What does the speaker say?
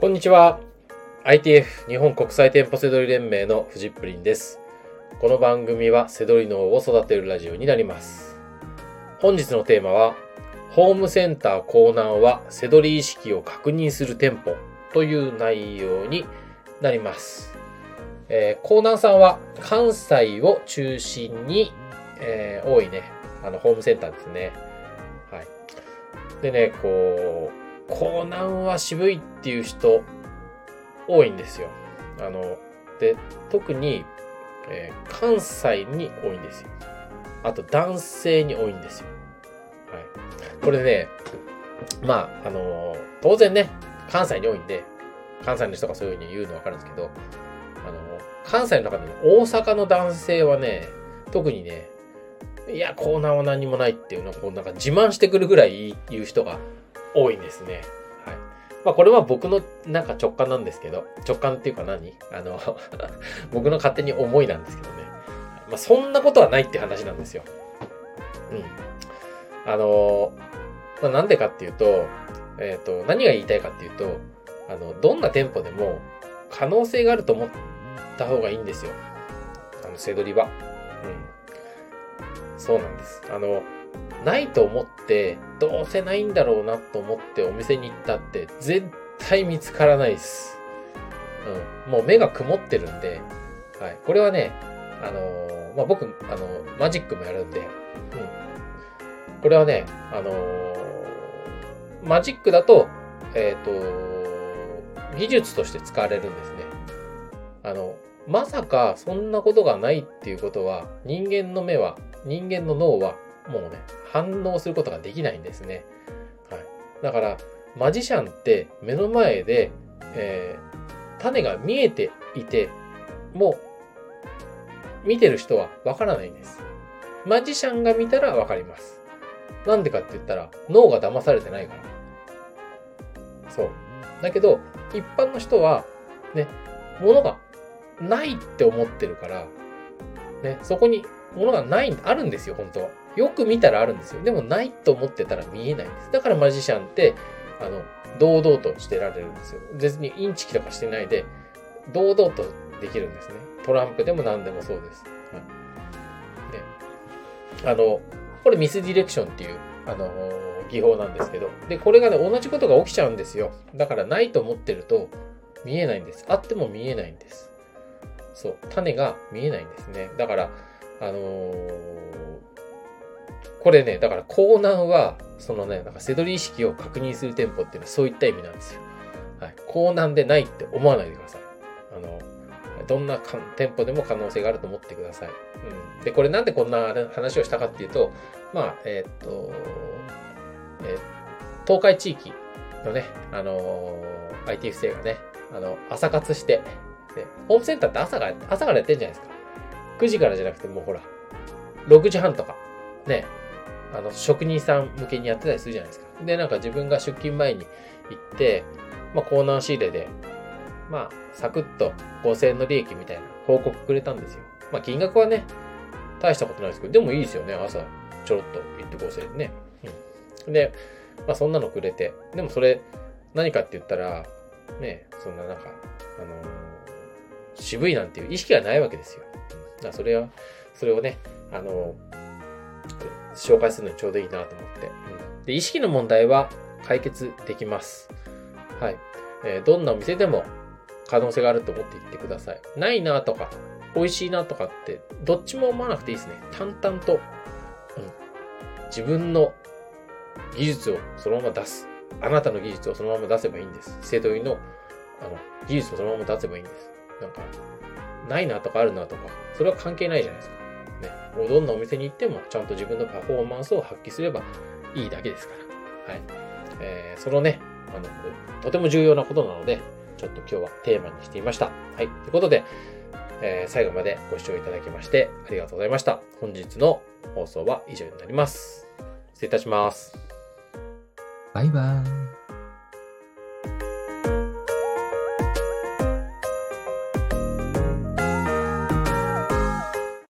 こんにちは。ITF 日本国際店舗セドリ連盟のフジップリンです。この番組はセドリ脳を育てるラジオになります。本日のテーマは、ホームセンターコーナーはセドリ意識を確認する店舗という内容になります。えー、コーナーさんは関西を中心に、えー多いね、あの、ホームセンターですね。はい。でね、こう、コーナーは渋いっていう人多いんですよ。あの、で、特に、えー関西に多いんですよ。あと男性に多いんですよ。はい。これね、まあ、あのー当然ね、関西に多いんで、関西の人がそういうふうに言うのわかるんですけど、あのー関西の中でも大阪の男性はね、特にね、いや、コーナーは何もないっていうのを、こうなんか自慢してくるぐらい言う人が多いんですね。はい。まあこれは僕のなんか直感なんですけど、直感っていうか何？あの、僕の勝手に思いなんですけどね。まあそんなことはないって話なんですよ。うん。あの、まあなんでかっていうと、えっ、と、何が言いたいかっていうと、あの、どんな店舗でも可能性があると思った方がいいんですよ。あの、セドリは。うん。そうなんです。あの、ないと思って、どうせないんだろうなと思ってお店に行ったって、絶対見つからないです。うん。もう目が曇ってるんで、はい。これはね、あのーまあ、僕、あのマジックもやるんで、うん。これはね、あのーマジックだと、えっ、と、技術として使われるんですね。あの、まさかそんなことがないっていうことは、人間の目は、人間の脳は、もうね、反応することができないんですね。はい。だから、マジシャンって目の前で、えー種が見えていて、もう、見てる人はわからないんです。マジシャンが見たらわかります。なんでかって言ったら、脳が騙されてないから。そう。だけど、一般の人は、ね、物がないって思ってるから、ね、そこに物がない、あるんですよ、本当は。よく見たらあるんですよ。でもないと思ってたら見えないんです。だからマジシャンって、あの、堂々としてられるんですよ。別にインチキとかしてないで、堂々とできるんですね。トランプでも何でもそうです。はい。ね。あの、これミスディレクションっていう、あの、技法なんですけど、で、これがね、同じことが起きちゃうんですよ。だからないと思ってると見えないんです。あっても見えないんです。そう。種が見えないんですね。だから、あのーこれね、だから、コーナーは、そのね、なんか、セドリ意識を確認する店舗っていうのはそういった意味なんですよ。はい。コーナーでないって思わないでください。あの、どんな店舗でも可能性があると思ってください。うん。で、これなんでこんな話をしたかっていうと、まあ、えーっと、えー東海地域のね、あのー IT 不正がね、あの、朝活して、で、ホームセンターって朝が、朝からやってるじゃないですか。9時からじゃなくてもうほら、6時半とか、ね、あの、職人さん向けにやってたりするじゃないですか。で、なんか自分が出勤前に行って、まあ、コーナー仕入れで、まあ、サクッと5000円の利益みたいな報告くれたんですよ。まあ、金額はね、大したことないですけど、でもいいですよね、朝、ちょろっと行って5000円ね。うん。で、まあ、そんなのくれて、でもそれ、何かって言ったら、ね、そんななんか、あのー渋いなんていう意識がないわけですよ。それは、それをね、あのー紹介するのにちょうどいいなと思って。うんで、意識の問題は解決できます。はい。えーどんなお店でも可能性があると思って行ってください。ないなとか、美味しいなとかって、どっちも思わなくていいですね。淡々と、うん、自分の技術をそのまま出す。あなたの技術をそのまま出せばいいんです。生徒員のあの技術をそのまま出せばいいんです。なんか、ないなとかあるなとか、それは関係ないじゃないですか。もうどんなお店に行っても、ちゃんと自分のパフォーマンスを発揮すればいいだけですから。はい。えーそのね、あの、とても重要なことなので、ちょっと今日はテーマにしてみました。はい。ということで、えー最後までご視聴いただきましてありがとうございました。本日の放送は以上になります。失礼いたします。バイバイ。